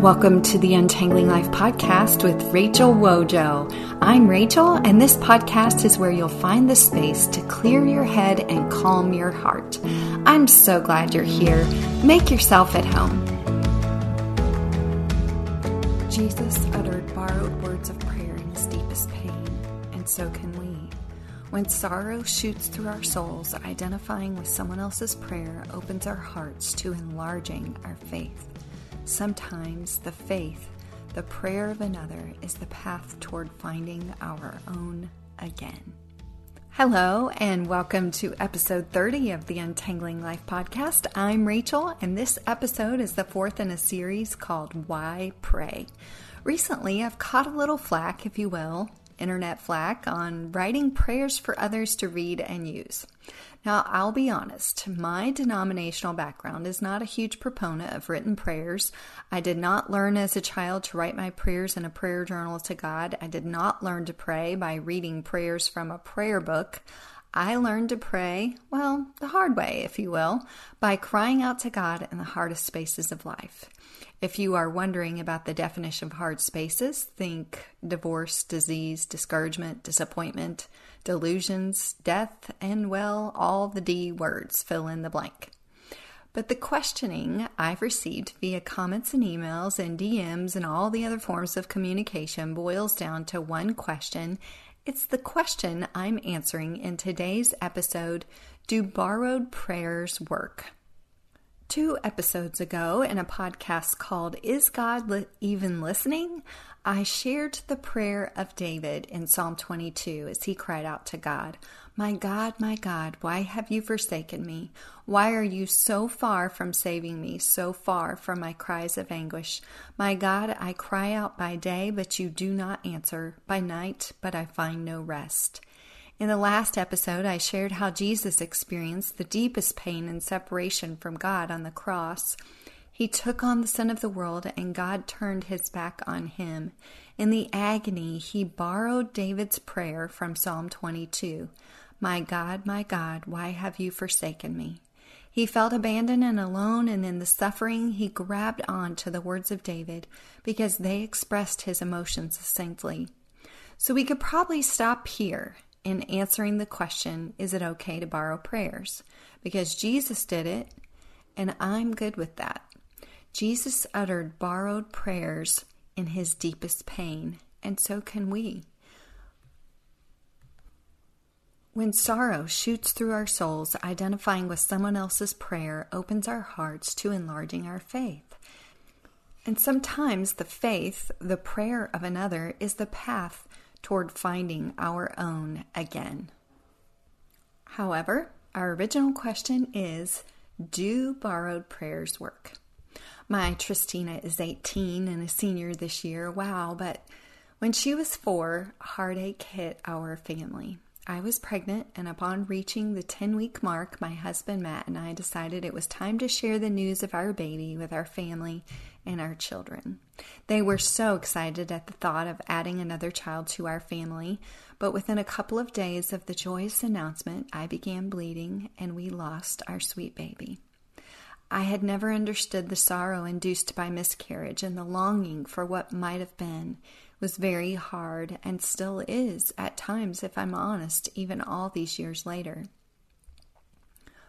Welcome to the Untangling Life podcast with Rachel Wojo. I'm Rachel, and this podcast is where you'll find the space to clear your head and calm your heart. I'm so glad you're here. Make yourself at home. Jesus uttered borrowed words of prayer in his deepest pain, and so can we. When sorrow shoots through our souls, identifying with someone else's prayer opens our hearts to enlarging our faith. Sometimes the faith, the prayer of another, is the path toward finding our own again. Hello, and welcome to episode 30 of the Untangling Life podcast. I'm Rachel, and this episode is the fourth in a series called Why Pray. Recently, I've caught a little flack, if you will, internet flack on writing prayers for others to read and use. Now, I'll be honest, my denominational background is not a huge proponent of written prayers. I did not learn as a child to write my prayers in a prayer journal to God. I did not learn to pray by reading prayers from a prayer book. I learned to pray, well, the hard way, if you will, by crying out to God in the hardest spaces of life. If you are wondering about the definition of hard spaces, think divorce, disease, discouragement, disappointment, delusions, death, and well, all the D words fill in the blank. But the questioning I've received via comments and emails and DMs and all the other forms of communication boils down to one question. It's the question I'm answering in today's episode Do borrowed prayers work? Two episodes ago, in a podcast called Is God Li- Even Listening? I shared the prayer of David in Psalm 22 as he cried out to God, My God, my God, why have you forsaken me? Why are you so far from saving me, so far from my cries of anguish? My God, I cry out by day, but you do not answer, by night, but I find no rest. In the last episode, I shared how Jesus experienced the deepest pain and separation from God on the cross. He took on the sin of the world, and God turned his back on him. In the agony, he borrowed David's prayer from Psalm 22 My God, my God, why have you forsaken me? He felt abandoned and alone, and in the suffering, he grabbed on to the words of David because they expressed his emotions succinctly. So we could probably stop here in answering the question, is it okay to borrow prayers? Because Jesus did it, and I'm good with that. Jesus uttered borrowed prayers in his deepest pain, and so can we. When sorrow shoots through our souls, identifying with someone else's prayer opens our hearts to enlarging our faith. And sometimes the faith, the prayer of another, is the path toward finding our own again. However, our original question is Do borrowed prayers work? My Tristina is 18 and a senior this year. Wow, but when she was four, heartache hit our family. I was pregnant, and upon reaching the 10 week mark, my husband Matt and I decided it was time to share the news of our baby with our family and our children. They were so excited at the thought of adding another child to our family, but within a couple of days of the joyous announcement, I began bleeding and we lost our sweet baby. I had never understood the sorrow induced by miscarriage, and the longing for what might have been was very hard and still is at times, if I'm honest, even all these years later.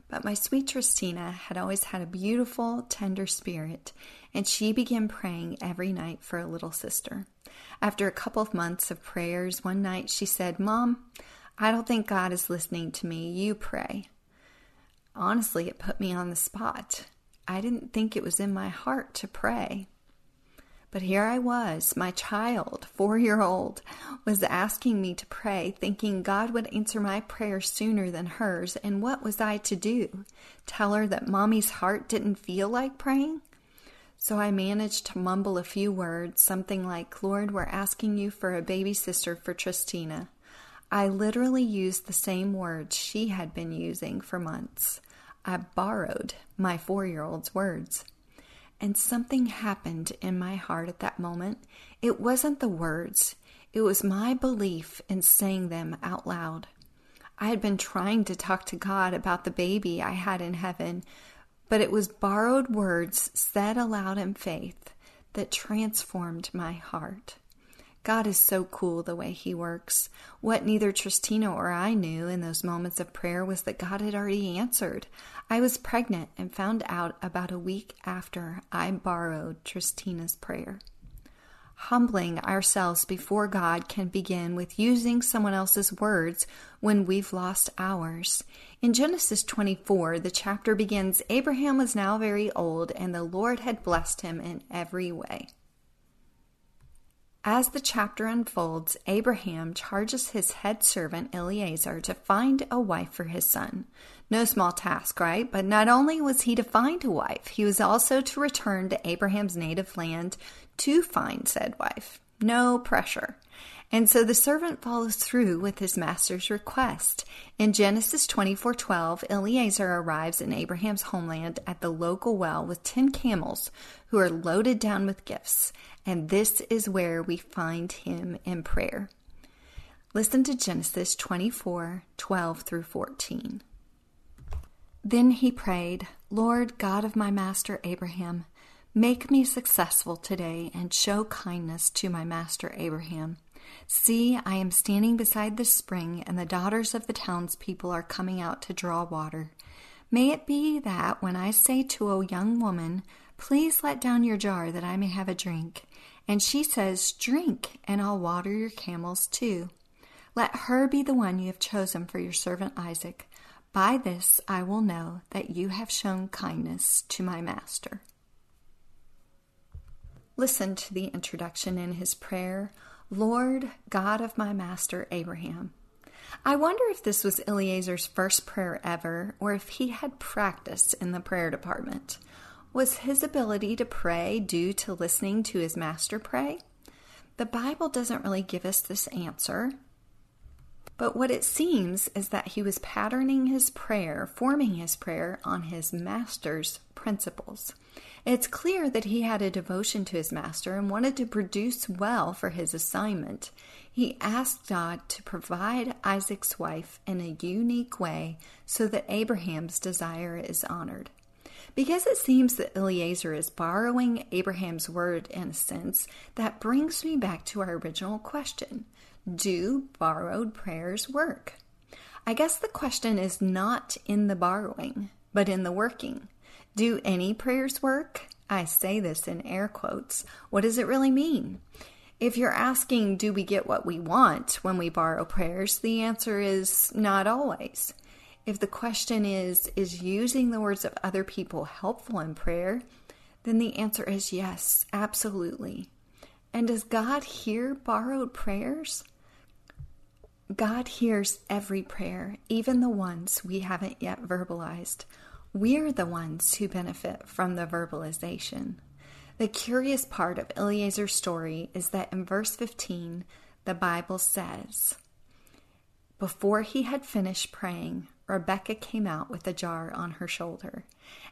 But my sweet Tristina had always had a beautiful, tender spirit, and she began praying every night for a little sister. After a couple of months of prayers, one night she said, Mom, I don't think God is listening to me. You pray. Honestly, it put me on the spot. I didn't think it was in my heart to pray. But here I was, my child, four year old, was asking me to pray, thinking God would answer my prayer sooner than hers. And what was I to do? Tell her that mommy's heart didn't feel like praying? So I managed to mumble a few words, something like, Lord, we're asking you for a baby sister for Tristina. I literally used the same words she had been using for months. I borrowed my four year old's words. And something happened in my heart at that moment. It wasn't the words, it was my belief in saying them out loud. I had been trying to talk to God about the baby I had in heaven, but it was borrowed words said aloud in faith that transformed my heart. God is so cool the way He works. What neither Tristina or I knew in those moments of prayer was that God had already answered. I was pregnant and found out about a week after I borrowed Tristina's prayer. Humbling ourselves before God can begin with using someone else's words when we've lost ours. In Genesis 24, the chapter begins Abraham was now very old, and the Lord had blessed him in every way. As the chapter unfolds, Abraham charges his head servant Eliezer to find a wife for his son. No small task, right? But not only was he to find a wife, he was also to return to Abraham's native land to find said wife. No pressure. And so the servant follows through with his master's request. In Genesis 24:12, Eliezer arrives in Abraham's homeland at the local well with 10 camels who are loaded down with gifts, and this is where we find him in prayer. Listen to Genesis 24:12 through 14. Then he prayed, Lord God of my master Abraham, make me successful today and show kindness to my master Abraham See, I am standing beside the spring, and the daughters of the townspeople are coming out to draw water. May it be that when I say to a young woman, Please let down your jar that I may have a drink, and she says, Drink, and I'll water your camels too. Let her be the one you have chosen for your servant Isaac. By this I will know that you have shown kindness to my master. Listen to the introduction in his prayer. Lord, God of my master Abraham. I wonder if this was Eliezer's first prayer ever, or if he had practiced in the prayer department. Was his ability to pray due to listening to his master pray? The Bible doesn't really give us this answer, but what it seems is that he was patterning his prayer, forming his prayer on his master's principles. It's clear that he had a devotion to his master and wanted to produce well for his assignment. He asked God to provide Isaac's wife in a unique way so that Abraham's desire is honored. Because it seems that Eliezer is borrowing Abraham's word in a sense, that brings me back to our original question Do borrowed prayers work? I guess the question is not in the borrowing, but in the working. Do any prayers work? I say this in air quotes. What does it really mean? If you're asking, do we get what we want when we borrow prayers, the answer is not always. If the question is, is using the words of other people helpful in prayer, then the answer is yes, absolutely. And does God hear borrowed prayers? God hears every prayer, even the ones we haven't yet verbalized. We're the ones who benefit from the verbalization. The curious part of Eliezer's story is that in verse 15, the Bible says, Before he had finished praying, Rebecca came out with a jar on her shoulder.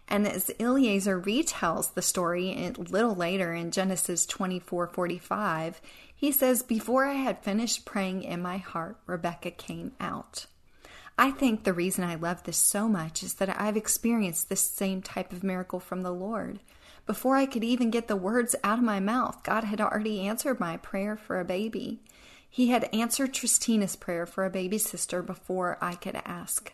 And as Eliezer retells the story a little later in Genesis 24:45, he says, "Before I had finished praying in my heart, Rebecca came out." I think the reason I love this so much is that I've experienced this same type of miracle from the Lord. Before I could even get the words out of my mouth, God had already answered my prayer for a baby. He had answered Tristina's prayer for a baby sister before I could ask.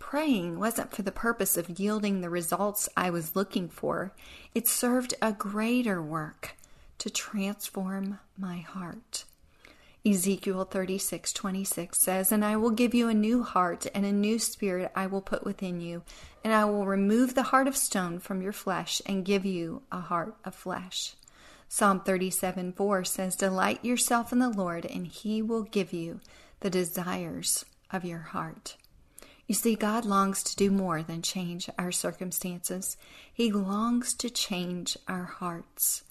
Praying wasn't for the purpose of yielding the results I was looking for, it served a greater work to transform my heart. Ezekiel 36 26 says, And I will give you a new heart, and a new spirit I will put within you, and I will remove the heart of stone from your flesh, and give you a heart of flesh. Psalm 37 4 says, Delight yourself in the Lord, and he will give you the desires of your heart. You see, God longs to do more than change our circumstances, He longs to change our hearts.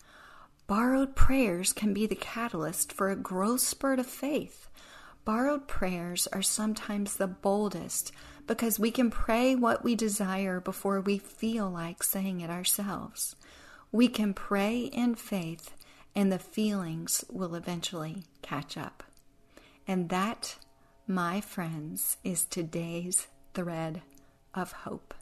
Borrowed prayers can be the catalyst for a growth spurt of faith. Borrowed prayers are sometimes the boldest because we can pray what we desire before we feel like saying it ourselves. We can pray in faith, and the feelings will eventually catch up. And that, my friends, is today's thread of hope.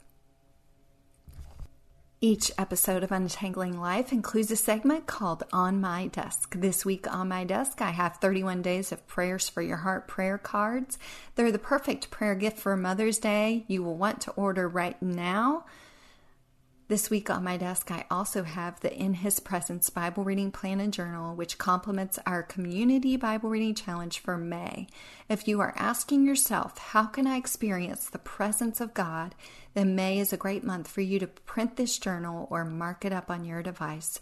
Each episode of Untangling Life includes a segment called On My Desk. This week on my desk, I have 31 days of prayers for your heart prayer cards. They're the perfect prayer gift for Mother's Day. You will want to order right now. This week on my desk, I also have the In His Presence Bible Reading Plan and Journal, which complements our Community Bible Reading Challenge for May. If you are asking yourself, how can I experience the presence of God, then May is a great month for you to print this journal or mark it up on your device.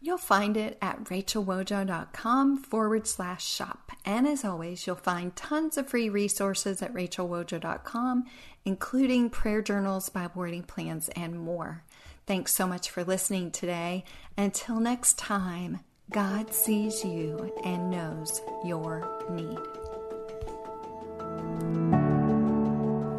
You'll find it at rachelwojo.com forward slash shop. And as always, you'll find tons of free resources at rachelwojo.com, including prayer journals, Bible reading plans, and more. Thanks so much for listening today. Until next time, God sees you and knows your need.